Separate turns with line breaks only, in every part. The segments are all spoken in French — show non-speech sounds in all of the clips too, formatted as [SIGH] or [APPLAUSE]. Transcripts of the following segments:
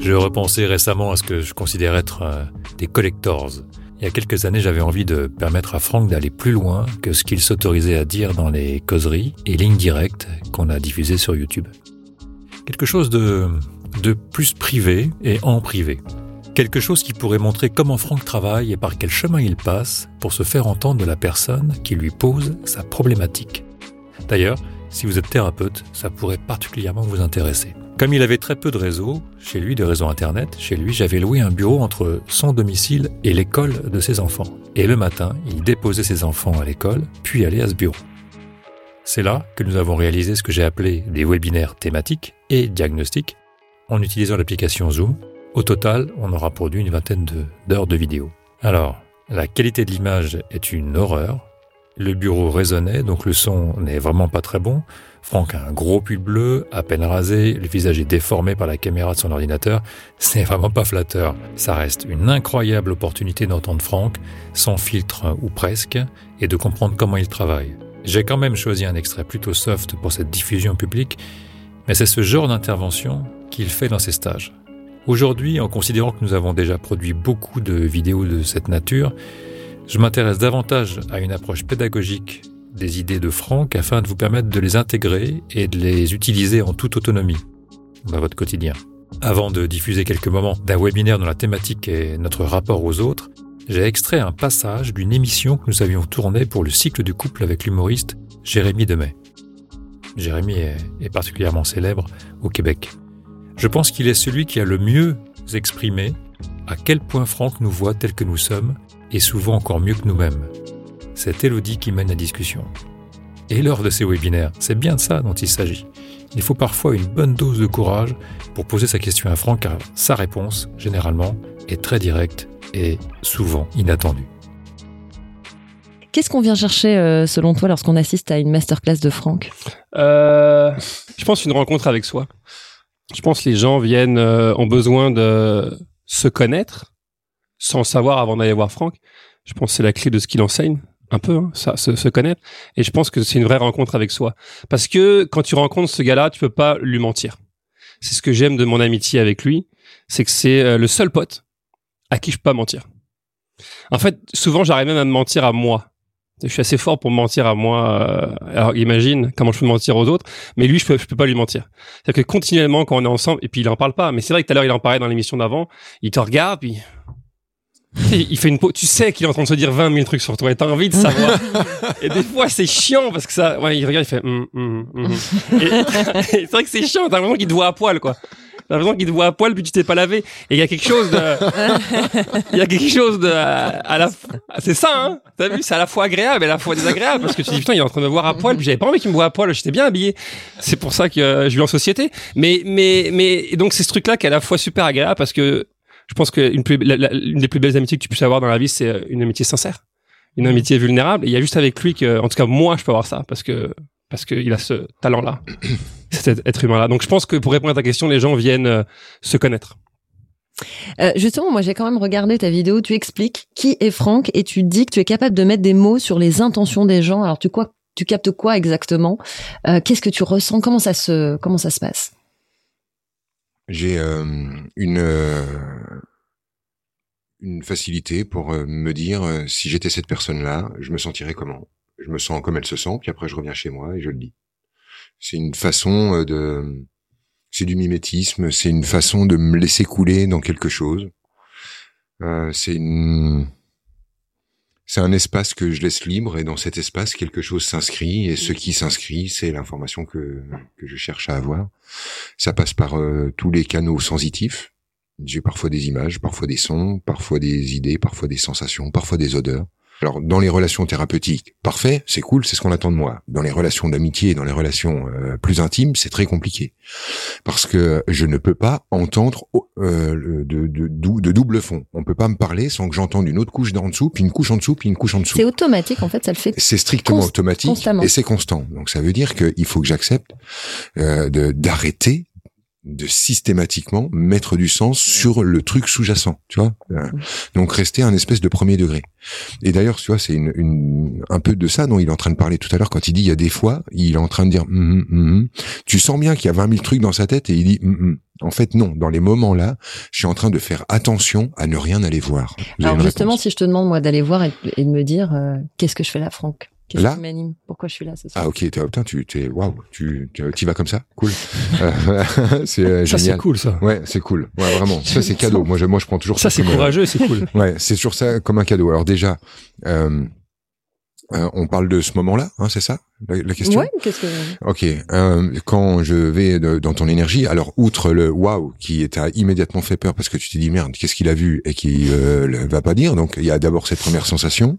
Je repensais récemment à ce que je considère être euh, des collectors. Il y a quelques années, j'avais envie de permettre à Franck d'aller plus loin que ce qu'il s'autorisait à dire dans les causeries et lignes directes qu'on a diffusées sur YouTube. Quelque chose de, de plus privé et en privé. Quelque chose qui pourrait montrer comment Franck travaille et par quel chemin il passe pour se faire entendre de la personne qui lui pose sa problématique. D'ailleurs, si vous êtes thérapeute, ça pourrait particulièrement vous intéresser. Comme il avait très peu de réseaux, chez lui, de réseau Internet, chez lui, j'avais loué un bureau entre son domicile et l'école de ses enfants. Et le matin, il déposait ses enfants à l'école, puis allait à ce bureau. C'est là que nous avons réalisé ce que j'ai appelé des webinaires thématiques et diagnostiques en utilisant l'application Zoom. Au total, on aura produit une vingtaine d'heures de, de vidéos. Alors, la qualité de l'image est une horreur, le bureau résonnait, donc le son n'est vraiment pas très bon. Franck a un gros pull bleu, à peine rasé, le visage est déformé par la caméra de son ordinateur. [LAUGHS] C'est vraiment pas flatteur. Ça reste une incroyable opportunité d'entendre Franck, sans filtre ou presque, et de comprendre comment il travaille. J'ai quand même choisi un extrait plutôt soft pour cette diffusion publique, mais c'est ce genre d'intervention qu'il fait dans ses stages. Aujourd'hui, en considérant que nous avons déjà produit beaucoup de vidéos de cette nature, je m'intéresse davantage à une approche pédagogique des idées de Franck afin de vous permettre de les intégrer et de les utiliser en toute autonomie dans votre quotidien. Avant de diffuser quelques moments d'un webinaire dont la thématique est notre rapport aux autres, j'ai extrait un passage d'une émission que nous avions tournée pour le cycle du couple avec l'humoriste Jérémy Demey. Jérémy est, particulièrement célèbre au Québec. Je pense qu'il est celui qui a le mieux exprimé à quel point Franck nous voit tel que nous sommes et souvent encore mieux que nous-mêmes. C'est Elodie qui mène la discussion. Et lors de ces webinaires, c'est bien de ça dont il s'agit. Il faut parfois une bonne dose de courage pour poser sa question à Franck car sa réponse, généralement, est très directe et souvent inattendue.
Qu'est-ce qu'on vient chercher euh, selon toi lorsqu'on assiste à une masterclass de Franck?
Euh, Je pense une rencontre avec soi. Je pense que les gens viennent, euh, ont besoin de se connaître, sans savoir avant d'aller voir Franck. Je pense que c'est la clé de ce qu'il enseigne un peu, hein, ça, se, se, connaître. Et je pense que c'est une vraie rencontre avec soi. Parce que quand tu rencontres ce gars-là, tu peux pas lui mentir. C'est ce que j'aime de mon amitié avec lui, c'est que c'est euh, le seul pote à qui je peux pas mentir. En fait, souvent, j'arrive même à me mentir à moi. Je suis assez fort pour mentir à moi. Euh, alors imagine comment je peux mentir aux autres, mais lui je peux je peux pas lui mentir. C'est-à-dire que continuellement quand on est ensemble et puis il en parle pas, mais c'est vrai que tout à l'heure il en parlait dans l'émission d'avant, il te regarde puis [LAUGHS] il fait une pause. Tu sais qu'il est en train de se dire 20 000 trucs sur toi et t'as envie de savoir. [LAUGHS] et des fois, c'est chiant parce que ça, ouais, il regarde, il fait, mm, mm, mm. c'est vrai que c'est chiant. T'as l'impression qu'il te voit à poil, quoi. T'as l'impression qu'il te voit à poil puis tu t'es pas lavé. Et il y a quelque chose de, [LAUGHS] il y a quelque chose de, à la, c'est ça, hein. T'as vu, c'est à la fois agréable et à la fois désagréable parce que tu dis, putain, il est en train de me voir à poil puis j'avais pas envie qu'il me voit à poil. J'étais bien habillé. C'est pour ça que je vis en société. Mais, mais, mais, donc c'est ce truc-là qui est à la fois super agréable parce que je pense qu'une une des plus belles amitiés que tu puisses avoir dans la vie, c'est euh, une amitié sincère, une amitié vulnérable. Et il y a juste avec lui que, en tout cas, moi, je peux avoir ça parce que parce qu'il a ce talent-là, [COUGHS] cet être humain-là. Donc, je pense que pour répondre à ta question, les gens viennent euh, se connaître.
Euh, justement, moi j'ai quand même regardé ta vidéo. Tu expliques qui est Franck et tu dis que tu es capable de mettre des mots sur les intentions des gens. Alors tu quoi Tu captes quoi exactement? Euh, Qu'est-ce que tu ressens? Comment ça se comment ça se passe?
J'ai euh, une euh, une facilité pour euh, me dire si j'étais cette personne-là, je me sentirais comment? Je me sens comme elle se sent, puis après je reviens chez moi et je le dis. C'est une façon de, c'est du mimétisme, c'est une façon de me laisser couler dans quelque chose. Euh, c'est une, c'est un espace que je laisse libre et dans cet espace quelque chose s'inscrit et ce qui s'inscrit c'est l'information que, que je cherche à avoir. Ça passe par euh, tous les canaux sensitifs. J'ai parfois des images, parfois des sons, parfois des idées, parfois des sensations, parfois des odeurs. Alors dans les relations thérapeutiques, parfait, c'est cool, c'est ce qu'on attend de moi. Dans les relations d'amitié, dans les relations euh, plus intimes, c'est très compliqué parce que je ne peux pas entendre euh, de, de, de, double fond. On peut pas me parler sans que j'entende une autre couche en dessous, puis une couche en dessous, puis une couche en dessous.
C'est automatique en fait, ça le fait.
C'est strictement automatique et c'est constant. Donc ça veut dire qu'il faut que j'accepte euh, d'arrêter de systématiquement mettre du sens sur le truc sous-jacent, tu vois. Euh, donc rester un espèce de premier degré. Et d'ailleurs, tu vois, c'est une, une, un peu de ça dont il est en train de parler tout à l'heure quand il dit il y a des fois, il est en train de dire mm, mm, mm. tu sens bien qu'il y a 20 000 trucs dans sa tête et il dit en fait non, dans les moments là, je suis en train de faire attention à ne rien aller voir.
Alors justement, si je te demande moi d'aller voir et, de me dire euh, qu'est-ce que je fais là, Franck? Qu'est-ce qui m'anime? Pourquoi je suis là ce soir?
Ah ok, putain, tu es waouh, tu tu vas comme ça, cool. Euh, [LAUGHS] c'est euh,
ça c'est cool ça.
Ouais, c'est cool. Ouais, vraiment. [LAUGHS] Ça c'est cadeau. Moi je moi je prends toujours
ça. c'est euh, courageux, c'est cool. [LAUGHS]
Ouais, c'est toujours ça comme un cadeau. Alors déjà, euh, euh, on parle de ce moment-là, hein, c'est ça la, question?
Ouais, qu'est-ce que...
Ok, euh, quand je vais dans ton énergie, alors outre le waouh qui t'a immédiatement fait peur parce que tu t'es dit merde, qu'est-ce qu'il a vu? et qui euh, va pas dire, donc il y a d'abord cette première sensation,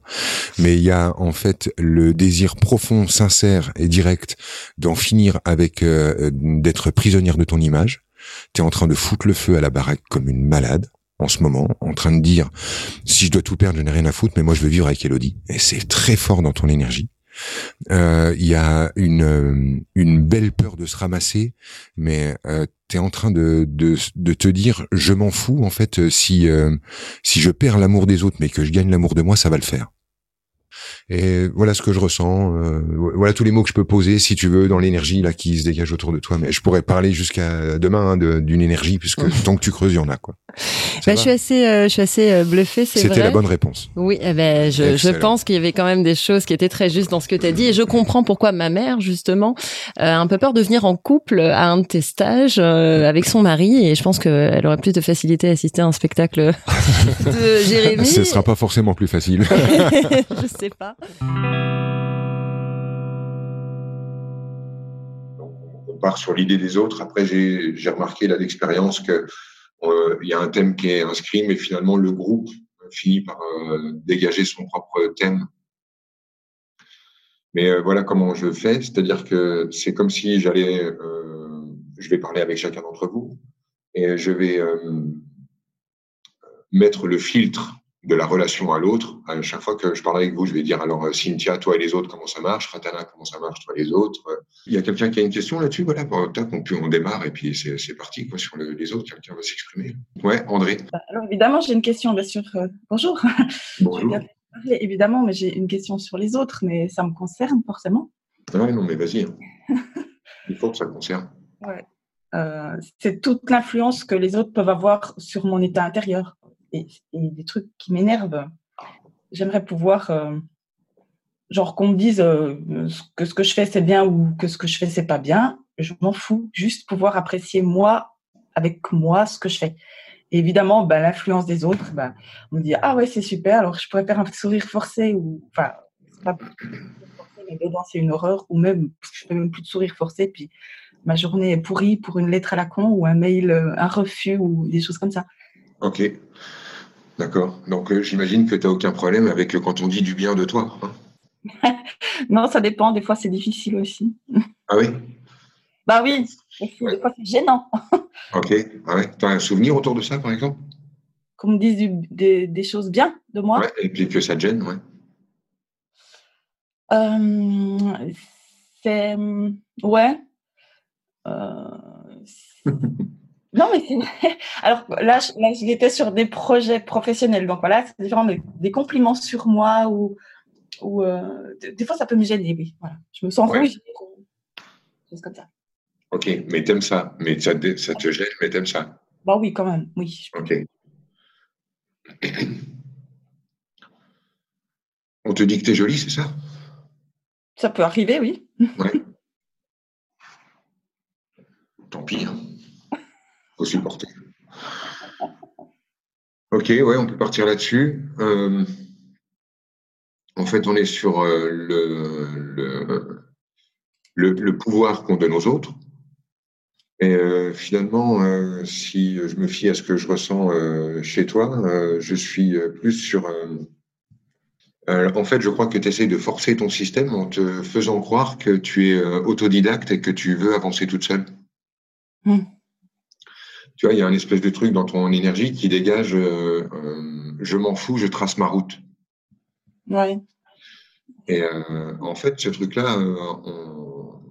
mais il y a en fait le désir profond, sincère et direct d'en finir avec euh, d'être prisonnière de ton image. T'es en train de foutre le feu à la baraque comme une malade en ce moment, en train de dire si je dois tout perdre, je n'ai rien à foutre, mais moi je veux vivre avec Elodie. Et c'est très fort dans ton énergie. Euh, il y a une euh, une belle peur de se ramasser, mais euh, tu es en train de, de, de te dire je m'en fous en fait si si je perds l'amour des autres mais que je gagne l'amour de moi, ça va le faire. Et voilà ce que je ressens. Euh, voilà tous les mots que je peux poser, si tu veux, dans l'énergie là qui se dégage autour de toi. Mais je pourrais parler jusqu'à demain hein, d'une énergie, puisque [LAUGHS] tant que tu creuses, il y en a quoi.
Bah, je suis assez, euh, je suis assez euh, bluffé. C'est
C'était la bonne réponse.
Oui, eh ben, je, je pense qu'il y avait quand même des choses qui étaient très justes dans ce que tu as dit, et je comprends pourquoi ma mère justement a un peu peur de venir en couple à un de tes stages avec son mari, et je pense qu'elle aurait plus de facilité à assister à un spectacle [LAUGHS] de [LAUGHS] Jérémy.
Ce sera pas forcément plus facile.
Pas.
on part sur l'idée des autres. Après, j'ai remarqué là d'expérience que euh, y a un thème qui est inscrit, mais finalement le groupe finit par euh, dégager son propre thème. Mais euh, voilà comment je fais, c'est-à-dire que c'est comme si j'allais, je vais parler avec chacun d'entre vous et je vais mettre le filtre de la relation à l'autre. À chaque fois que je parle avec vous, je vais dire alors euh, Cynthia, toi et les autres, comment ça marche? Ratana, comment ça marche, toi et les autres? Il y a quelqu'un qui a une question là-dessus? Voilà, bon, top, on, on démarre et puis c'est parti quoi, sur les autres, quelqu'un va s'exprimer. Ouais, André
bah, Alors évidemment, j'ai une question, bien sûr. Euh, bonjour.
Bonjour. [LAUGHS]
évidemment, mais j'ai une question sur les autres, mais ça me concerne forcément.
Ouais, non, mais vas-y. Hein. [LAUGHS] Il faut que ça concerne.
Ouais. Euh, c'est toute l'influence que les autres peuvent avoir sur mon état intérieur et, des trucs qui m'énervent. J'aimerais pouvoir, euh, genre qu'on me dise euh, que ce que je fais c'est bien ou que ce que je fais c'est pas bien. Je m'en fous. Juste pouvoir apprécier moi, avec moi, ce que je fais. Et évidemment, bah, l'influence des autres, bah, on me dit ah ouais c'est super. Alors je pourrais faire un sourire forcé ou enfin pas mais dedans c'est une horreur ou même je fais même plus de sourire forcé puis ma journée est pourrie pour une lettre à la con ou un mail, euh, un refus ou des choses comme ça.
Ok. D'accord. Donc euh, j'imagine que tu n'as aucun problème avec quand on dit du bien de toi.
Hein. [LAUGHS] non, ça dépend. Des fois, c'est difficile aussi. [LAUGHS]
Ah oui?
Bah oui. Des fois, c'est gênant. [LAUGHS]
ok. Ah ouais. Tu as un souvenir autour de ça, par exemple?
Qu'on me dise des, choses bien de moi?
Ouais, Et puis que ça te gêne, ouais.
Euh, c'est. Ouais. Euh, non, mais c'est... [LAUGHS] Alors là, là, j'étais sur des projets professionnels. Donc voilà, c'est différent des compliments sur moi ou, ou euh, des fois, ça peut me gêner, oui. Voilà. Je me sens rouge. Choses comme ça.
Ok, mais t'aimes ça. Mais ça, ça te gêne, mais t'aimes ça.
Bah oui, quand même, oui.
Ok. [CLEARS THROAT] On te dit que t'es jolie, c'est ça?
Ça peut arriver, oui.
Ouais. [LAUGHS] Tant pis. Hein supporter. Ok, ouais, on peut partir là-dessus. Euh, en fait, on est sur euh, le, le, le, pouvoir qu'on donne aux autres. Et euh, finalement, si je me fie à ce que je ressens chez toi, je suis plus sur... en fait, je crois que tu essayes de forcer ton système en te faisant croire que tu es autodidacte et que tu veux avancer toute seule. Hmm tu vois, il y a un espèce de truc dans ton énergie qui dégage euh, euh, je m'en fous, je trace ma route.
Ouais.
Et euh, en fait, ce truc-là,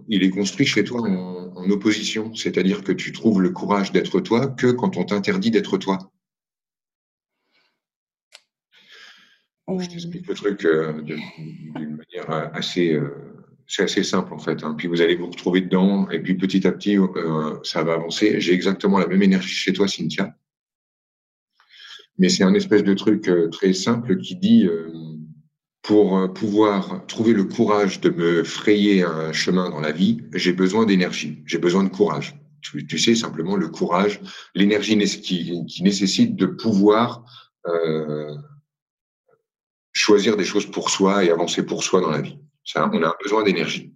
il est construit chez toi en, en opposition, c'est-à-dire que tu trouves le courage d'être toi que quand on t'interdit d'être toi. Je t'explique le truc euh, d'une manière assez, euh, c'est assez simple en fait. Hein. Puis vous allez vous retrouver dedans, et puis petit à petit, euh, ça va avancer. J'ai exactement la même énergie chez toi, Cynthia. Mais c'est un espèce de truc très simple qui dit pour pouvoir trouver le courage de me frayer un chemin dans la vie, j'ai besoin d'énergie, j'ai besoin de courage. Tu, sais simplement le courage, l'énergie qui, nécessite de pouvoir euh, choisir des choses pour soi et avancer pour soi dans la vie. On a besoin d'énergie.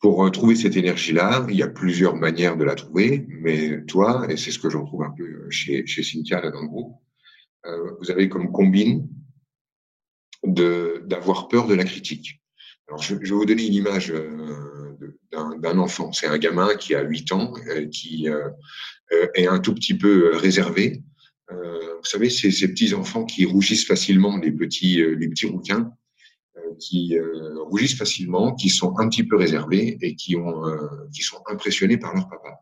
Pour euh, trouver cette énergie-là, il y a plusieurs manières de la trouver, mais toi, et c'est ce que j'en trouve un peu chez, chez Cynthia là dans le groupe, euh, vous avez comme combine d'avoir peur de la critique. Alors, je, je vais vous donner une image euh, d'un enfant. C'est un gamin qui a 8 ans, euh, qui euh, est un tout petit peu réservé, euh, vous savez, ces, ces petits enfants qui rougissent facilement, les petits, euh, les petits rouquins, euh, qui rougissent facilement, qui sont un petit peu réservés et qui ont, qui sont impressionnés par leur papa.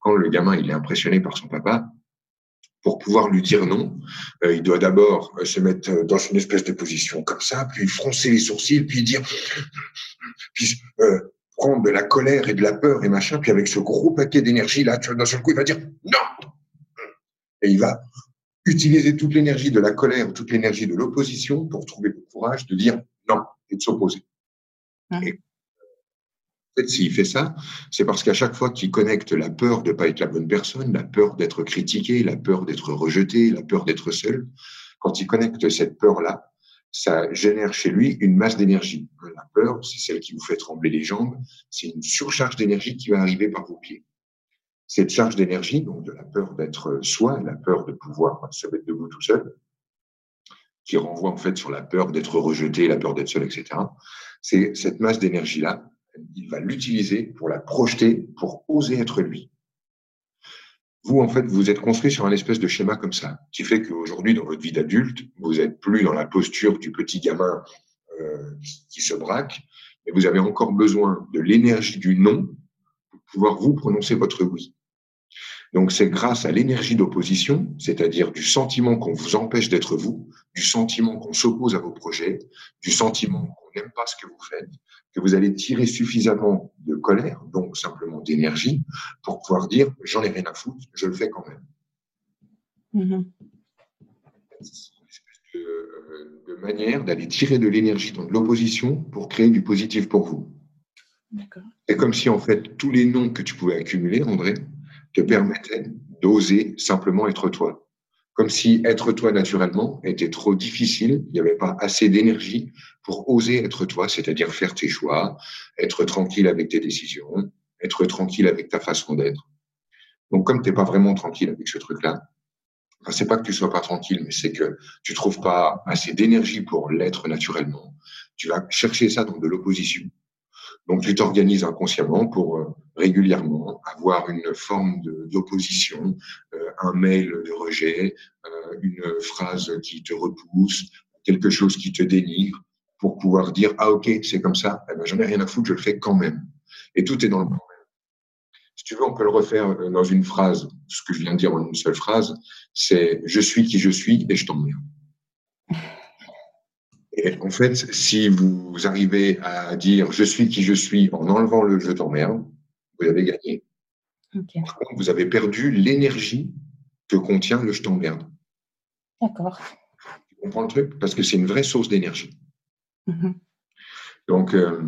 Quand le gamin il est impressionné par son papa, pour pouvoir lui dire non, il doit d'abord se mettre dans une espèce de position comme ça, puis froncer les sourcils, puis dire, puis euh, prendre de la colère et de la peur et machin, puis avec ce gros paquet d'énergie là, d'un seul coup, il va dire non, et il va utiliser toute l'énergie de la colère, toute l'énergie de l'opposition pour trouver le courage de dire et de s'opposer. en fait, s'il fait ça, c'est parce qu'à chaque fois qu'il connecte la peur de ne pas être la bonne personne, la peur d'être critiqué, la peur d'être rejeté, la peur d'être seul, quand il connecte cette peur-là, ça génère chez lui une masse d'énergie. La peur, c'est celle qui vous fait trembler les jambes, c'est une surcharge d'énergie qui va arriver par vos pieds cette charge d'énergie, donc de la peur d'être soi, la peur de pouvoir se mettre debout tout seul, qui renvoie en fait sur la peur d'être rejeté, la peur d'être seul, etc. C'est cette masse d'énergie-là, il va l'utiliser pour la projeter, pour oser être lui. Vous, en fait, vous êtes construit sur un espèce de schéma comme ça, qui fait qu'aujourd'hui, dans votre vie d'adulte, vous n'êtes plus dans la posture du petit gamin euh, qui se braque, mais vous avez encore besoin de l'énergie du non pour pouvoir vous prononcer votre oui. Donc c'est grâce à l'énergie d'opposition, c'est-à-dire du sentiment qu'on vous empêche d'être vous, du sentiment qu'on s'oppose à vos projets, du sentiment qu'on n'aime pas ce que vous faites, que vous allez tirer suffisamment de colère, donc simplement d'énergie, pour pouvoir dire j'en ai rien à foutre, je le fais quand même. Mm-hmm. De, de, manière d'aller tirer de l'énergie dans de l'opposition pour créer du positif pour vous. C'est comme si en fait tous les noms que tu pouvais accumuler, André, te permettait d'oser simplement être toi. Comme si être toi naturellement était trop difficile, il n'y avait pas assez d'énergie pour oser être toi, c'est-à-dire faire tes choix, être tranquille avec tes décisions, être tranquille avec ta façon d'être. Donc comme tu n'es pas vraiment tranquille avec ce truc-là, c'est pas que tu sois pas tranquille, mais c'est que tu trouves pas assez d'énergie pour l'être naturellement. Tu vas chercher ça dans de l'opposition. Donc, tu t'organises inconsciemment pour euh, régulièrement avoir une forme d'opposition, euh, un mail de rejet, euh, une phrase qui te repousse, quelque chose qui te dénigre, pour pouvoir dire ah ok c'est comme ça, eh ben, j'en ai rien à foutre, je le fais quand même. Et tout est dans le moment. Si tu veux, on peut le refaire dans une phrase. Ce que je viens de dire en une seule phrase, c'est je suis qui je suis et je t'emmerde. Et en fait, si vous arrivez à dire je suis qui je suis en enlevant le je t'emmerde, vous avez gagné. Par contre, vous avez perdu l'énergie que contient le je t'emmerde.
D'accord.
Tu comprends le truc? Parce que c'est une vraie source d'énergie.
Mm-hmm.
Donc, euh,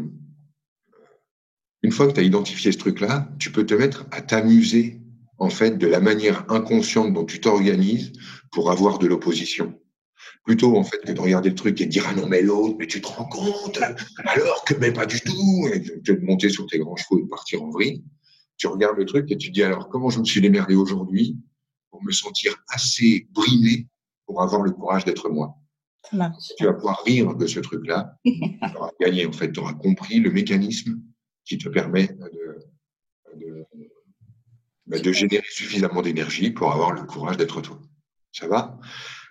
une fois que tu as identifié ce truc-là, tu peux te mettre à t'amuser en fait de la manière inconsciente dont tu t'organises pour avoir de l'opposition plutôt en fait que de regarder le truc et de dire ah non mais l'autre mais tu te rends compte alors que mais pas du tout et de monter sur tes grands chevaux et de partir en vrille. Tu regardes le truc et tu dis alors comment je me suis démerdé aujourd'hui pour me sentir assez brimé pour avoir le courage d'être moi? Tu vas pouvoir rire de ce truc là [LAUGHS] tu auras gagné en fait tu auras compris le mécanisme qui te permet de, de, bah, de générer suffisamment d'énergie pour avoir le courage d'être toi ça va?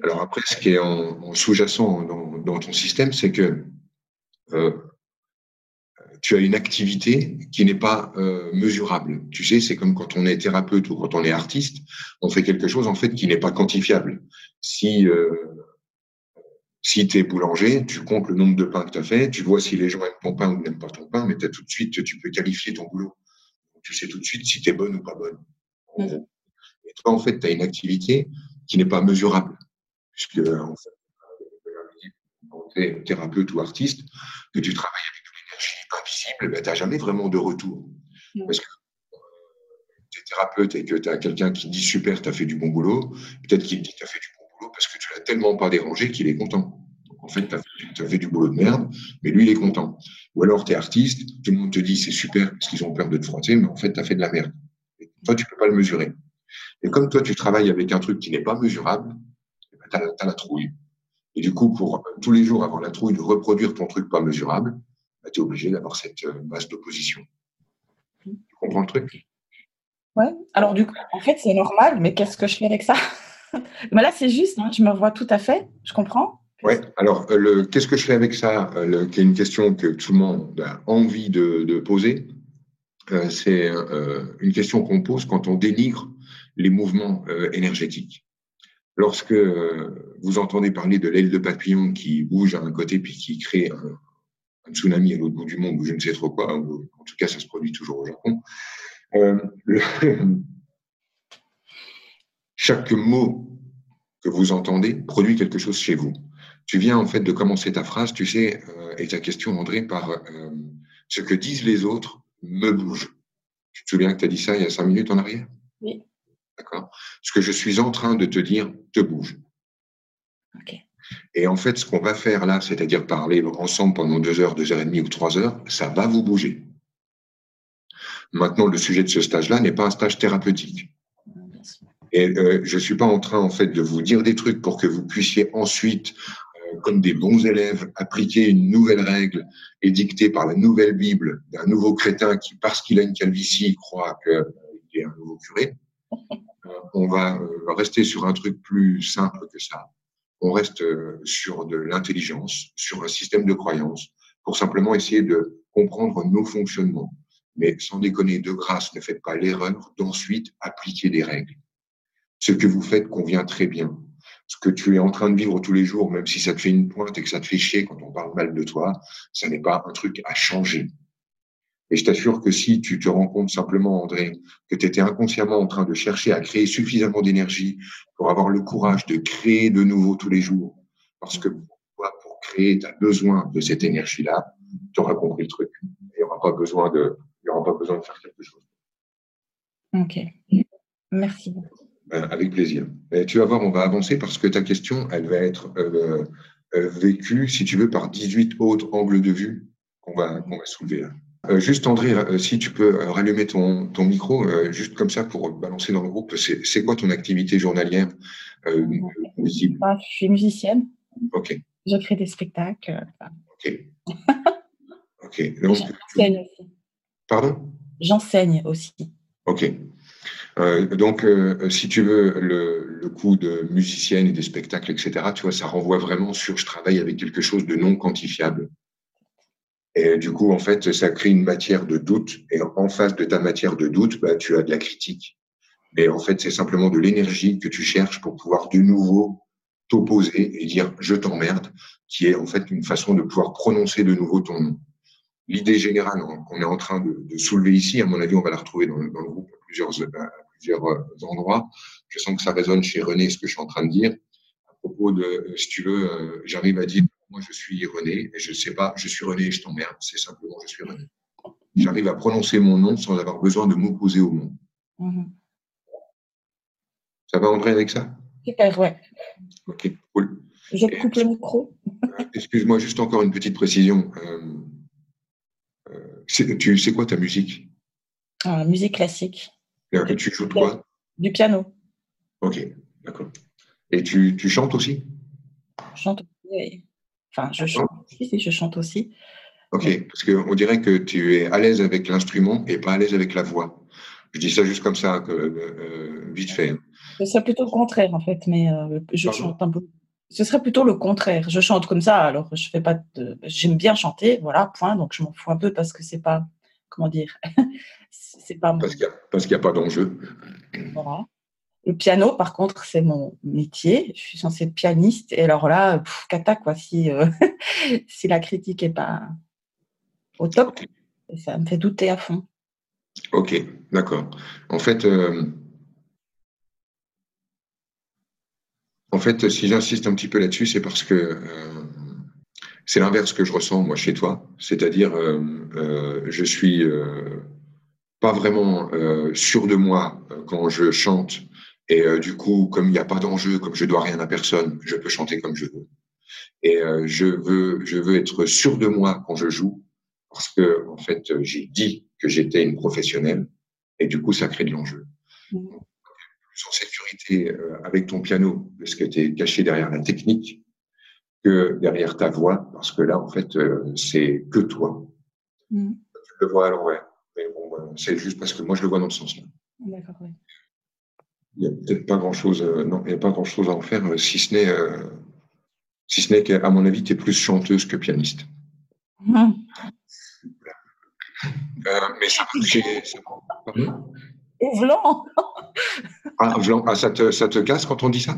Alors après, ce qui est en, sous-jacent dans, ton système, c'est que euh, tu as une activité qui n'est pas euh, mesurable. Tu sais, c'est comme quand on est thérapeute ou quand on est artiste, on fait quelque chose en fait qui n'est pas quantifiable. Si euh, si tu es boulanger, tu comptes le nombre de pains que tu as fait, tu vois si les gens aiment ton pain ou n'aiment pas ton pain, mais as tout de suite, tu peux qualifier ton boulot. Tu sais tout de suite si tu es bonne ou pas bonne. Mmh. Et toi, en fait, tu as une activité qui n'est pas mesurable. Puisque, en fait, quand tu es thérapeute ou artiste, que tu travailles avec une énergie invisible, ben, tu n'as jamais vraiment de retour. Mmh. Parce que tu es thérapeute et que tu as quelqu'un qui dit super, tu as fait du bon boulot, peut-être qu'il dit tu as fait du bon boulot parce que tu l'as tellement pas dérangé qu'il est content. En fait, tu as, fait du boulot de merde, mais lui, il est content. Ou alors, tu es artiste, tout le monde te dit c'est super parce qu'ils ont peur de te frotter, mais en fait, tu as fait de la merde. Et toi, tu peux pas le mesurer. Et comme toi, tu travailles avec un truc qui n'est pas mesurable, eh ben, tu as, la trouille. Et du coup, pour tous les jours avoir la trouille de reproduire ton truc pas mesurable, bah, tu es obligé d'avoir cette euh, base d'opposition. Tu comprends le truc?
Ouais. Alors, du coup, en fait, c'est normal, mais qu'est-ce que je fais avec ça? Mais [LAUGHS] là, c'est juste, hein, je me revois tout à fait, je comprends.
Ouais, alors, euh, qu'est-ce que je fais avec ça? Euh, Qui est une question que tout le monde a envie de, poser. c'est une question qu'on pose quand on dénigre les mouvements énergétiques. Lorsque vous entendez parler de l'aile de papillon qui bouge à un côté puis qui crée un, tsunami à l'autre bout du monde ou je ne sais trop quoi, en tout cas ça se produit toujours au Japon, euh, [LAUGHS] chaque mot que vous entendez produit quelque chose chez vous. Tu viens en fait de commencer ta phrase, tu sais, euh, et ta question André, par euh, ce que disent les autres me bouge. Tu te souviens que tu as dit ça il y a cinq minutes en arrière?
Oui.
D'accord? Ce que je suis en train de te dire te bouge. Et en fait, ce qu'on va faire là, c'est-à-dire parler ensemble pendant deux heures, deux heures et demie ou trois heures, ça va vous bouger. Maintenant, le sujet de ce stage-là n'est pas un stage thérapeutique. Et euh, je suis pas en train, en fait, de vous dire des trucs pour que vous puissiez ensuite, euh, comme des bons élèves, appliquer une nouvelle règle édictée par la nouvelle Bible d'un nouveau crétin qui, parce qu'il a une calvitie, croit qu'il est un nouveau curé on va euh, rester sur un truc plus simple que ça. On reste euh, sur de l'intelligence, sur un système de croyance, pour simplement essayer de comprendre nos fonctionnements. Mais sans déconner, de grâce, ne faites pas l'erreur d'ensuite appliquer des règles. Ce que vous faites convient très bien. Ce que tu es en train de vivre tous les jours, même si ça te fait une pointe et que ça te fait chier quand on parle mal de toi, ça n'est pas un truc à changer. Et je t'assure que si tu te rends compte simplement, André, que tu étais inconsciemment en train de chercher à créer suffisamment d'énergie pour avoir le courage de créer de nouveau tous les jours, parce que pour, pour créer, tu as besoin de cette énergie-là, tu auras compris le truc. Il n'y aura pas besoin de, il y aura pas besoin de faire quelque chose.
Ok. Merci.
Ben, avec plaisir. Et tu vas voir, on va avancer parce que ta question, elle va être euh, euh, vécue, si tu veux, par 18 autres angles de vue qu'on va, qu'on va soulever là. Euh, juste André, euh, si tu peux euh, rallumer ton, ton micro, juste comme ça pour balancer dans le groupe, c'est quoi ton activité journalière
bah, Je suis musicienne.
Ok.
Je crée des spectacles.
Ok. [LAUGHS] ok. J'enseigne aussi. Pardon?
J'enseigne aussi.
Ok. donc, si tu veux, le, le coup de musicienne et des spectacles, etc., tu vois, ça renvoie vraiment sur je travaille avec quelque chose de non quantifiable. Et du coup, en fait, ça crée une matière de doute. Et en face de ta matière de doute, bah, tu as de la critique. Mais en fait, c'est simplement de l'énergie que tu cherches pour pouvoir de nouveau t'opposer et dire je t'emmerde, qui est en fait une façon de pouvoir prononcer de nouveau ton nom. L'idée générale qu'on est en train de, soulever ici, à mon avis, on va la retrouver dans le, groupe à plusieurs, plusieurs euh, endroits. Je sens que ça résonne chez René, ce que je suis en train de dire. À propos de, si tu veux, euh, j'arrive à dire moi, je suis René, et je ne sais pas, je suis René et je t'emmerde, c'est simplement je suis René. J'arrive à prononcer mon nom sans avoir besoin de m'opposer au monde. Mhm. Ça va, André, avec ça?
Super, ouais.
Ok, cool.
Je coupe le micro.
Euh, excuse-moi, juste encore une petite précision. Euh, euh, tu sais quoi ta musique?
Ah, Musique classique.
tu joues de quoi?
Du piano.
Ok, d'accord. Et tu, tu chantes aussi?
Je chante oui. Enfin, je chante aussi, je chante aussi.
Ok, parce qu'on dirait que tu es à l'aise avec l'instrument et pas à l'aise avec la voix. Je dis ça juste comme ça, que, euh, vite fait.
C'est plutôt le contraire, en fait, mais euh, je chante un peu. Ce serait plutôt le contraire. Je chante comme ça, alors je fais pas de... J'aime bien chanter, voilà, point. Donc je m'en fous un peu parce que c'est pas, comment dire, [LAUGHS] c'est pas.
Parce qu'il n'y a, a, pas d'enjeu.
Voilà. Le piano, par contre, c'est mon métier. Je suis censée être pianiste. Et alors là, pff, cata, quoi. Si, euh, [LAUGHS] si la critique est pas au top, ça me fait douter à fond.
Ok, d'accord. En fait, euh, en fait, si j'insiste un petit peu là-dessus, c'est parce que euh, c'est l'inverse que je ressens moi chez toi. C'est-à-dire, je suis pas vraiment sûr de moi quand je chante et euh, du coup, comme il n'y a pas d'enjeu, comme je dois rien à personne, je peux chanter comme je veux. Et euh, je veux, je veux être sûr de moi quand je joue, parce que en fait, j'ai dit que j'étais une professionnelle, et du coup, ça crée de l'enjeu. Mmh. Plus en sécurité euh, avec ton piano, parce que tu es caché derrière la technique, que derrière ta voix, parce que là, en fait, c'est que toi. Mmh. Tu le vois à l'envers. Mais bon, c'est juste parce que moi, je le vois dans ce sens-là. D'accord, oui il n'y a peut-être pas grand-chose, euh, non, il a pas grand-chose à en faire, euh, si ce n'est, euh, si ce n'est qu'à mon avis, tu es plus chanteuse que pianiste. Mmh. mais ça,
Vlan.
ah, Vlan. Ah, ça, te, ça te casse quand on dit ça?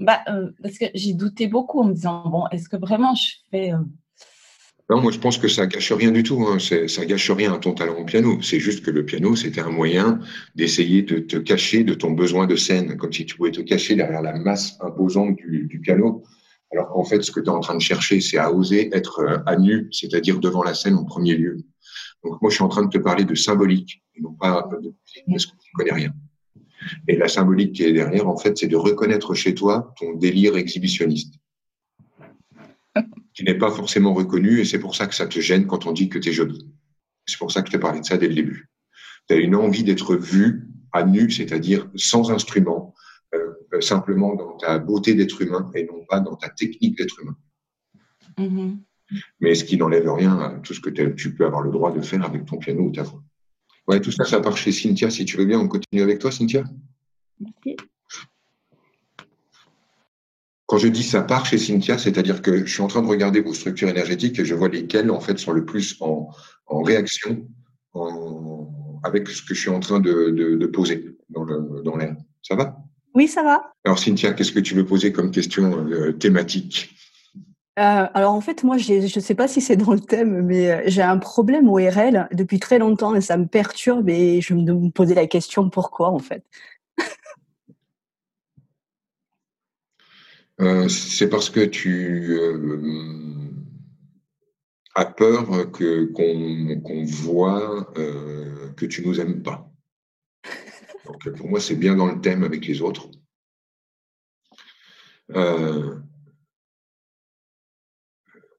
Bah, Parce que j'ai douté beaucoup en me disant, bon, est-ce que vraiment je fais
non, moi je pense que ça gâche rien du tout. Hein. Ça gâche rien à ton talent au piano. C'est juste que le piano, c'était un moyen d'essayer de te cacher de ton besoin de scène, comme si tu pouvais te cacher derrière la masse imposante du, du piano. Alors qu'en fait, ce que tu es en train de chercher, c'est à oser être euh, à nu, c'est-à-dire devant la scène en premier lieu. Donc moi, je suis en train de te parler de symbolique, et non pas de parce que tu connais rien. Et la symbolique qui est derrière, en fait, c'est de reconnaître chez toi ton délire exhibitionniste qui n'est pas forcément reconnu et c'est pour ça que ça te gêne quand on dit que tu es jolie. C'est pour ça que je t'ai parlé de ça dès le début. Tu as une envie d'être vue à nu, c'est-à-dire sans instrument, euh, euh, simplement dans ta beauté d'être humain et non pas dans ta technique d'être humain. Mm-hmm. Mais ce qui n'enlève rien à tout ce que tu peux avoir le droit de faire avec ton piano ou ta voix. Ouais, tout ça, ça part chez Cynthia. Si tu veux bien, on continue avec toi, Cynthia? Merci. Quand je dis ça part chez Cynthia, c'est-à-dire que je suis en train de regarder vos structures énergétiques et je vois lesquelles en fait sont le plus en, réaction avec ce que je suis en train de, poser dans l'air. ça va?
Oui, ça va.
Alors Cynthia, qu'est-ce que tu veux poser comme question euh, thématique?
Euh, alors en fait, moi, je ne sais pas si c'est dans le thème, mais euh, j'ai un problème au RL depuis très longtemps et ça me perturbe et je me posais la question pourquoi en fait?
Euh, c'est parce que tu euh, as peur que qu'on voit euh, que tu nous aimes pas. Donc pour moi, c'est bien dans le thème avec les autres.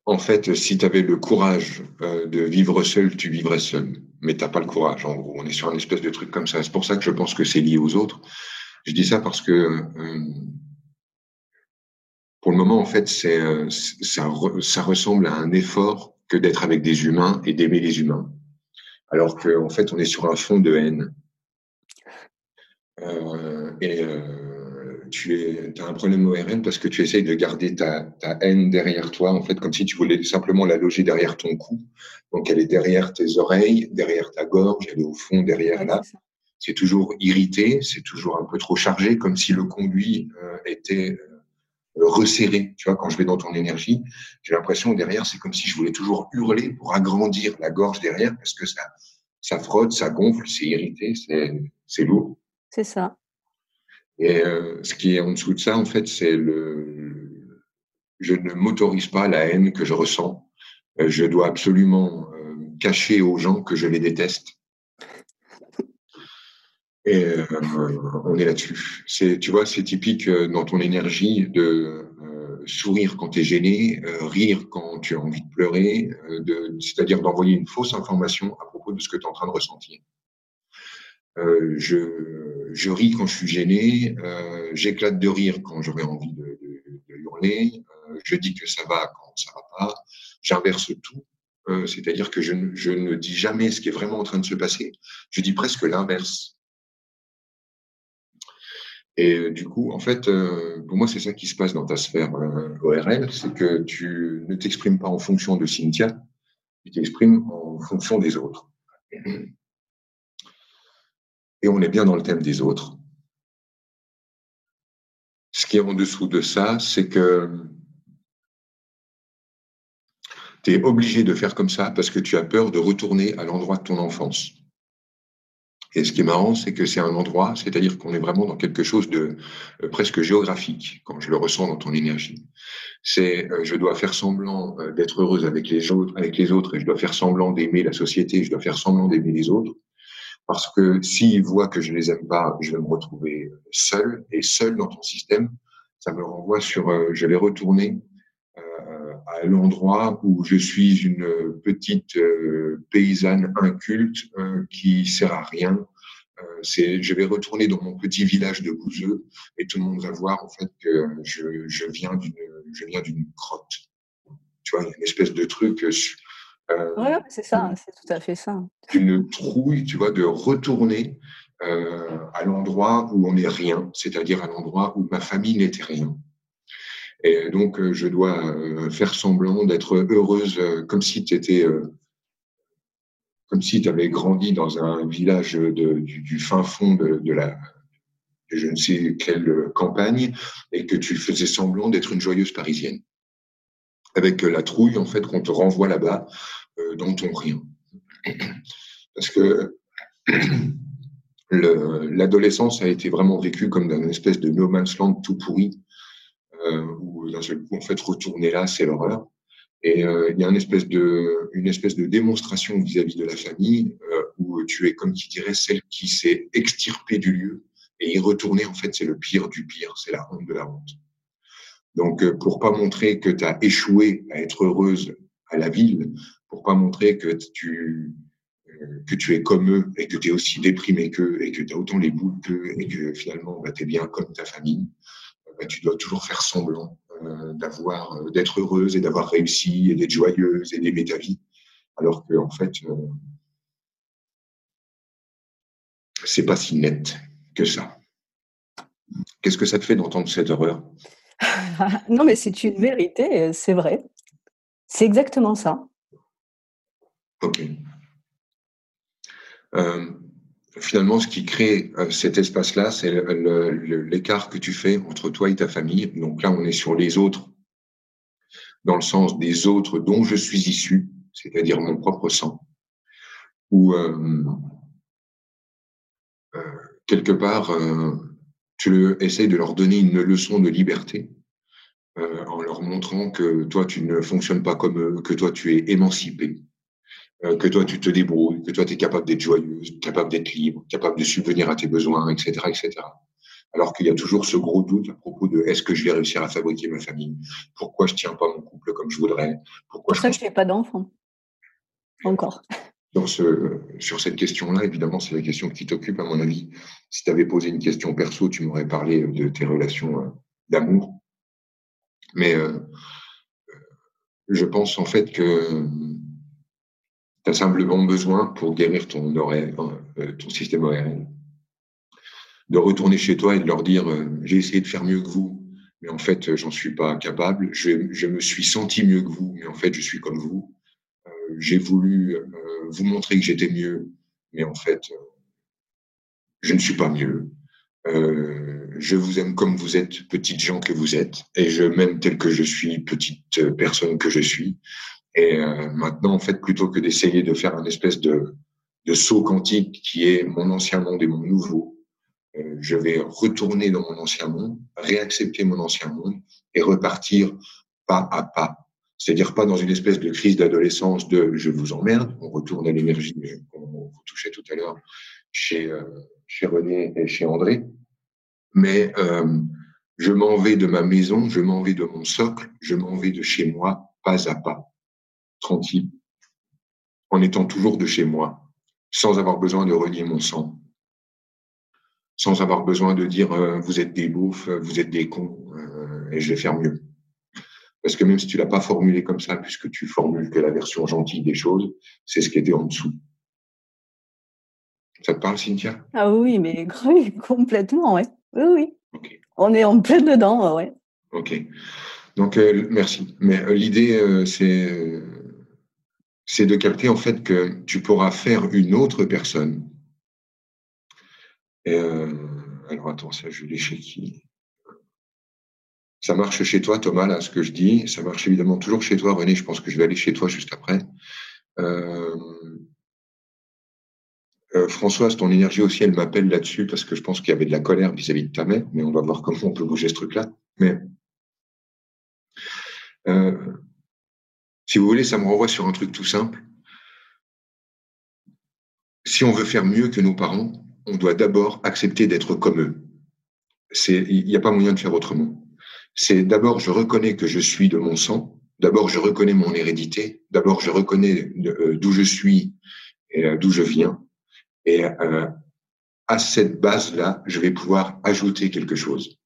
en fait, si tu avais le courage de vivre seul, tu vivrais seul. Mais tu n'as pas le courage, en gros. On est sur un espèce de truc comme ça. C'est pour ça que je pense que c'est lié aux autres. Je dis ça parce que pour le moment, en fait, c'est euh, ça, ça ressemble à un effort que d'être avec des humains et d'aimer les humains, alors qu'en en fait, on est sur un fond de haine. Euh, et euh, tu es, as un problème ORN parce que tu essayes de garder ta, ta, haine derrière toi, en fait, comme si tu voulais simplement la loger derrière ton cou. Donc, elle est derrière tes oreilles, derrière ta gorge, elle est au fond derrière là. C'est toujours irrité, c'est toujours un peu trop chargé, comme si le conduit euh, était resserré. Tu vois, quand je vais dans ton énergie, j'ai l'impression derrière, c'est comme si je voulais toujours hurler pour agrandir la gorge derrière parce que ça, ça frotte, ça gonfle, c'est irrité, c'est lourd.
C'est ça.
Et euh, ce qui est en dessous de ça, en fait, c'est le. Je ne m'autorise pas la haine que je ressens. Euh, je dois absolument euh, cacher aux gens que je les déteste. Et euh, on est là-dessus. C'est, tu vois, c'est typique euh, dans ton énergie de euh, sourire quand tu es gêné, rire quand tu as envie de pleurer, de, c'est-à-dire d'envoyer une fausse information à propos de ce que tu es en train de ressentir. je, je ris quand je suis gêné, j'éclate de rire quand j'aurais envie de, de, de hurler, je dis que ça va quand ça va pas, j'inverse tout. c'est-à-dire que je, je ne dis jamais ce qui est vraiment en train de se passer, je dis presque l'inverse. Et du coup, en fait, pour moi, c'est ça qui se passe dans ta sphère ORL, c'est que tu ne t'exprimes pas en fonction de Cynthia, tu t'exprimes en fonction des autres. Et on est bien dans le thème des autres. Ce qui est en dessous de ça, c'est que tu es obligé de faire comme ça parce que tu as peur de retourner à l'endroit de ton enfance. Et ce qui est marrant, c'est que c'est un endroit, c'est-à-dire qu'on est vraiment dans quelque chose de euh, presque géographique, quand je le ressens dans ton énergie. C'est, euh, je dois faire semblant euh, d'être heureuse avec les autres, avec les autres, et je dois faire semblant d'aimer la société, je dois faire semblant d'aimer les autres, parce que s'ils voient que je les aime pas, je vais me retrouver seul, et seul dans ton système, ça me renvoie sur, je vais retourner à l'endroit où je suis une petite euh, paysanne inculte euh, qui sert à rien. Euh, c'est, je vais retourner dans mon petit village de Bouzeux et tout le monde va voir en fait que je, je viens d'une, je viens d'une crotte. Tu vois, une espèce de truc.
Ouais, c'est ça, c'est tout à fait ça.
Une trouille, tu vois, de retourner à l'endroit où on n'est rien, c'est-à-dire à l'endroit où ma famille n'était rien. Et donc, euh, je dois euh, faire semblant d'être heureuse euh, comme si tu étais comme si tu avais grandi dans un village du, fin fond de, la je ne sais quelle campagne et que tu faisais semblant d'être une joyeuse parisienne. Avec la trouille, en fait, qu'on te renvoie là-bas dans ton rien. [CLEARS THROAT] Parce que [CLEARS THROAT] l'adolescence a été vraiment vécue comme d'une espèce de no man's land tout pourri euh, où d'un seul coup, en fait, retourner là, c'est l'horreur. Et euh, il y a une espèce de, une espèce de démonstration vis-à-vis de la famille euh, où tu es, comme qui dirait, celle qui s'est extirpée du lieu et y retourner, en fait, c'est le pire du pire, c'est la honte de la honte. Donc, pour pas montrer que tu as échoué à être heureuse à la ville, pour pas montrer que tu que tu es comme eux et que tu es aussi déprimé qu'eux et que tu as autant les boules qu'eux et que finalement bah, tu es bien comme ta famille, tu dois toujours faire semblant euh, d'avoir, euh, d'être heureuse et d'avoir réussi et d'être joyeuse et d'aimer ta vie, alors que en fait, euh, c'est pas si net que ça. Qu'est-ce que ça te fait d'entendre cette horreur? [LAUGHS]
Non, mais c'est une vérité, c'est vrai. C'est exactement ça.
Ok finalement, ce qui crée euh, cet espace-là, c'est l'écart que tu fais entre toi et ta famille. Donc là, on est sur les autres, dans le sens des autres dont je suis issu, c'est-à-dire mon propre sang, ou euh, euh, quelque part, tu essayes de leur donner une leçon de liberté en leur montrant que toi, tu ne fonctionnes pas comme eux, que toi, tu es émancipé, euh, que toi tu te débrouilles, que toi tu es capable d'être joyeuse, capable d'être libre, capable de subvenir à tes besoins, etc., etc. Alors qu'il y a toujours ce gros doute à propos de est-ce que je vais réussir à fabriquer ma famille? Pourquoi je tiens pas mon couple comme je voudrais? Pourquoi
Pour ça je fais pas d'enfant encore.
Dans ce, sur cette question-là, évidemment, c'est la question qui t'occupe, à mon avis. Si tu avais posé une question perso, tu m'aurais parlé de tes relations euh, d'amour. Mais euh, je pense en fait que tu as simplement besoin, pour guérir ton, oreille, euh, ton système ORL, de retourner chez toi et de leur dire euh, j'ai essayé de faire mieux que vous, mais en fait, j'en suis pas capable. Je, me suis senti mieux que vous, mais en fait, je suis comme vous. Euh, j'ai voulu vous montrer que j'étais mieux, mais en fait, je ne suis pas mieux. je vous aime comme vous êtes, petites gens que vous êtes, et je m'aime tel que je suis, petite personne que je suis. Et euh, maintenant, en fait, plutôt que d'essayer de faire un espèce de, de saut quantique qui est mon ancien monde et mon nouveau, euh, je vais retourner dans mon ancien monde, réaccepter mon ancien monde et repartir pas à pas. C'est-à-dire pas dans une espèce de crise d'adolescence de je vous emmerde, on retourne à l'énergie qu'on touchait tout à l'heure chez, euh, chez René et chez André. Mais euh, je m'en vais de ma maison, je m'en vais de mon socle, je m'en vais de chez moi pas à pas tranquille, en étant toujours de chez moi, sans avoir besoin de renier mon sang, sans avoir besoin de dire euh, vous êtes des bouffes, vous êtes des cons, euh, et je vais faire mieux. Parce que même si tu l'as pas formulé comme ça, puisque tu formules que la version gentille des choses, c'est ce qui était en dessous. Ça te parle, Cynthia?
Ah oui, mais [LAUGHS] complètement, ouais. Oui, oui. On est en plein dedans, ouais.
Ok. Donc, euh, merci. Mais euh, l'idée, euh, c'est c'est de capter en fait que tu pourras faire une autre personne. Et, alors attends, ça je l'ai chez qui? Ça marche chez toi, Thomas, là, ce que je dis. Ça marche évidemment toujours chez toi, René. Je pense que je vais aller chez toi juste après. Euh, euh, Françoise, ton énergie aussi, elle m'appelle là-dessus parce que je pense qu'il y avait de la colère vis-à-vis de ta mère, mais on va voir comment on peut bouger ce truc-là. Mais euh, si vous voulez, ça me renvoie sur un truc tout simple. Si on veut faire mieux que nos parents, on doit d'abord accepter d'être comme eux. Il n'y a pas moyen de faire autrement. C'est d'abord, je reconnais que je suis de mon sang. D'abord, je reconnais mon hérédité. D'abord, je reconnais euh, d'où je suis et d'où je viens. Et euh, à cette base-là, je vais pouvoir ajouter quelque chose.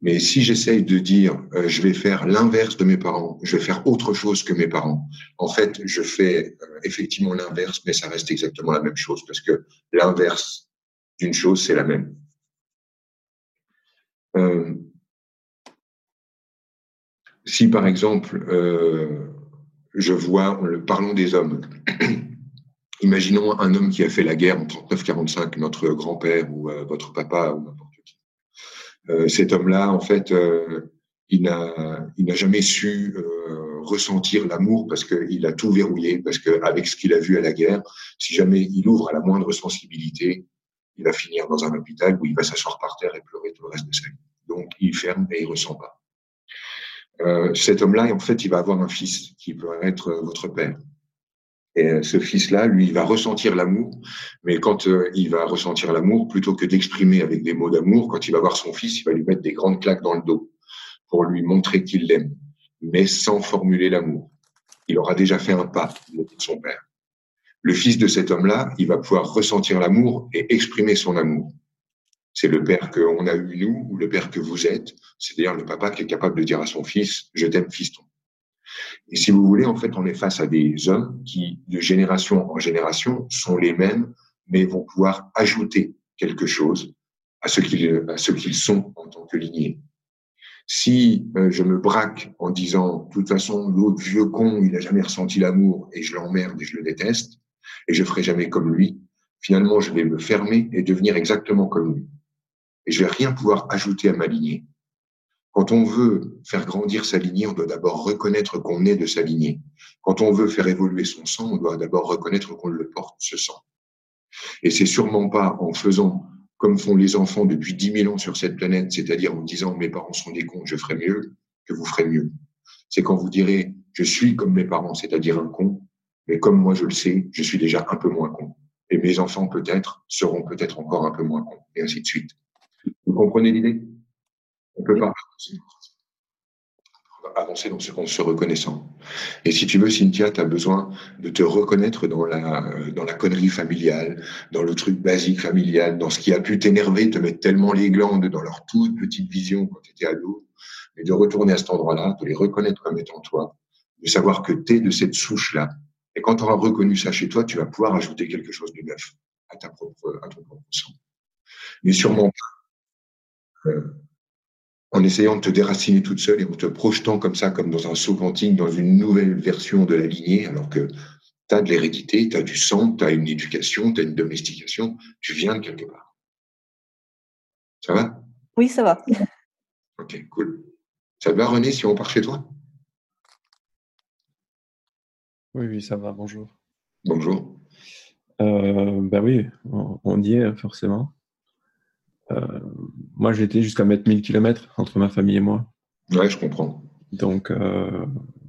Mais si j'essaye de dire euh, je vais faire l'inverse de mes parents, je vais faire autre chose que mes parents, en fait, je fais euh, effectivement l'inverse, mais ça reste exactement la même chose parce que l'inverse d'une chose, c'est la même. Euh, si par exemple, je vois, parlons des hommes, [CLEARS THROAT] Imaginons un homme qui a fait la guerre en 39-45, notre grand-père ou votre papa ou cet homme-là, en fait, euh, il n'a il n'a jamais su ressentir l'amour parce qu'il a tout verrouillé, parce qu'avec ce qu'il a vu à la guerre, si jamais il ouvre à la moindre sensibilité, il va finir dans un hôpital où il va s'asseoir par terre et pleurer tout le reste de sa vie. Donc il ferme et il ressent pas. Euh, cet homme-là, en fait, il va avoir un fils qui peut être votre père. Et euh, ce fils-là, lui, il va ressentir l'amour, mais quand euh, il va ressentir l'amour, plutôt que d'exprimer avec des mots d'amour, quand il va voir son fils, il va lui mettre des grandes claques dans le dos pour lui montrer qu'il l'aime, mais sans formuler l'amour. Il aura déjà fait un pas de son père. Le fils de cet homme-là, il va pouvoir ressentir l'amour et exprimer son amour. C'est le père qu'on a eu nous, ou le père que vous êtes, c'est-à-dire le papa qui est capable de dire à son fils, je t'aime fiston. Et si vous voulez, en fait, on est face à des hommes qui, de génération en génération, sont les mêmes, mais vont pouvoir ajouter quelque chose à ce qu'ils, à ce qu'ils sont en tant que lignée. Si euh, je me braque en disant, de toute façon, l'autre vieux con, il n'a jamais ressenti l'amour et je l'emmerde et je le déteste et je ferai jamais comme lui, finalement, je vais me fermer et devenir exactement comme lui. Et je vais rien pouvoir ajouter à ma lignée. Quand on veut faire grandir sa lignée, on doit d'abord reconnaître qu'on est de sa lignée. Quand on veut faire évoluer son sang, on doit d'abord reconnaître qu'on le porte, ce sang. Et c'est sûrement pas en faisant comme font les enfants depuis dix mille ans sur cette planète, c'est-à-dire en disant mes parents sont des cons, je ferai mieux, que vous ferez mieux. C'est quand vous direz je suis comme mes parents, c'est-à-dire un con, mais comme moi je le sais, je suis déjà un peu moins con. Et mes enfants peut-être seront peut-être encore un peu moins cons, et ainsi de suite. Vous comprenez l'idée? On peut pas avancer dans ce, en se reconnaissant. Et si tu veux, Cynthia, tu as besoin de te reconnaître dans la, dans la connerie familiale, dans le truc basique familial, dans ce qui a pu t'énerver, te mettre tellement les glandes dans leur toute petite vision quand tu étais ado, et de retourner à cet endroit-là, de les reconnaître comme étant toi, de savoir que tu es de cette souche-là. Et quand tu auras reconnu ça chez toi, tu vas pouvoir ajouter quelque chose de neuf à, ta propre, à ton propre sang. Mais sûrement pas. Euh, en essayant de te déraciner toute seule et en te projetant comme ça, comme dans un saut quantique, dans une nouvelle version de la lignée, alors que tu as de l'hérédité, tu as du sang, tu as une éducation, tu as une domestication, tu viens de quelque part. Ça va?
Oui, ça va.
Ok, cool. Ça va, René, si on part chez toi?
Oui, oui, ça va, bonjour.
Bonjour.
Euh, ben oui, on y est forcément. Euh, moi, j'étais jusqu'à mettre 1000 km entre ma famille et moi.
Ouais, je comprends.
Donc, euh,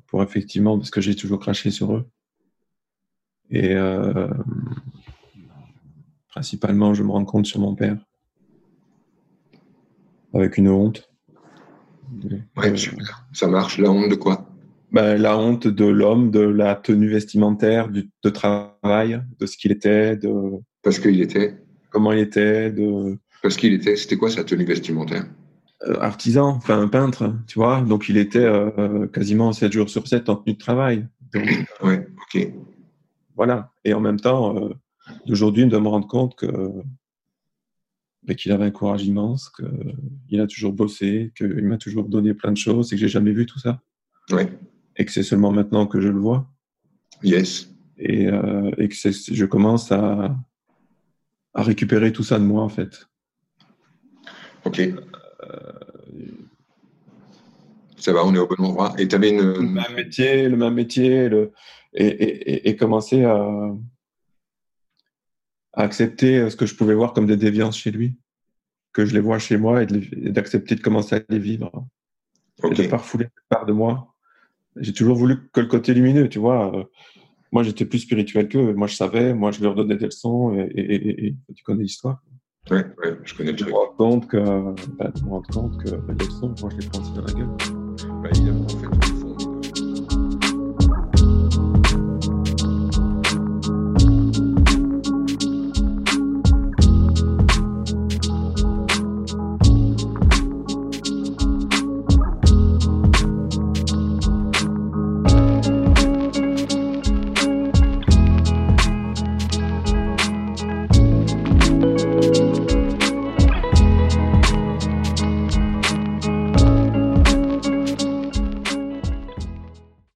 pour effectivement, parce que j'ai toujours craché sur eux. Et euh, principalement, je me rends compte sur mon père. Avec une honte.
Ouais, Ça marche. La honte de quoi?
Ben, La honte de l'homme, de la tenue vestimentaire, du, de travail, de ce qu'il était. De...
Parce qu'il était
Comment il était, de
parce qu'il était, c'était quoi sa tenue vestimentaire?
Euh, Artisan, enfin un peintre, tu vois. Donc il était euh, quasiment 7 jours sur 7 en tenue de travail.
ouais, ok.
Voilà. Et en même temps, euh, d'aujourd'hui, de me rendre compte que
mais qu'il avait un courage immense, qu'il a toujours bossé, qu'il m'a toujours donné plein de choses et que j'ai jamais vu tout ça.
Ouais.
Et que c'est seulement maintenant que je le vois.
Yes.
Et, euh, et que je commence à, à récupérer tout ça de moi, en fait.
Ok. Euh, ça va, on est au bon endroit. Et tu avais une.
Le même métier, le même métier, le, et, et, et commencer à, à accepter ce que je pouvais voir comme des déviances chez lui, que je les vois chez moi et d'accepter de, commencer à les vivre. Et de ne pas refouler part de moi. J'ai toujours voulu que le côté lumineux, tu vois. Euh, moi, j'étais plus spirituel qu'eux. Moi, je savais. Moi, je leur donnais des leçons. Et, tu connais l'histoire.
Oui, ouais, je connais le
truc. Je me rends compte que, bah, je me rends compte que bah, les leçons, moi, je les prends aussi dans la gueule.
Bah, évidemment.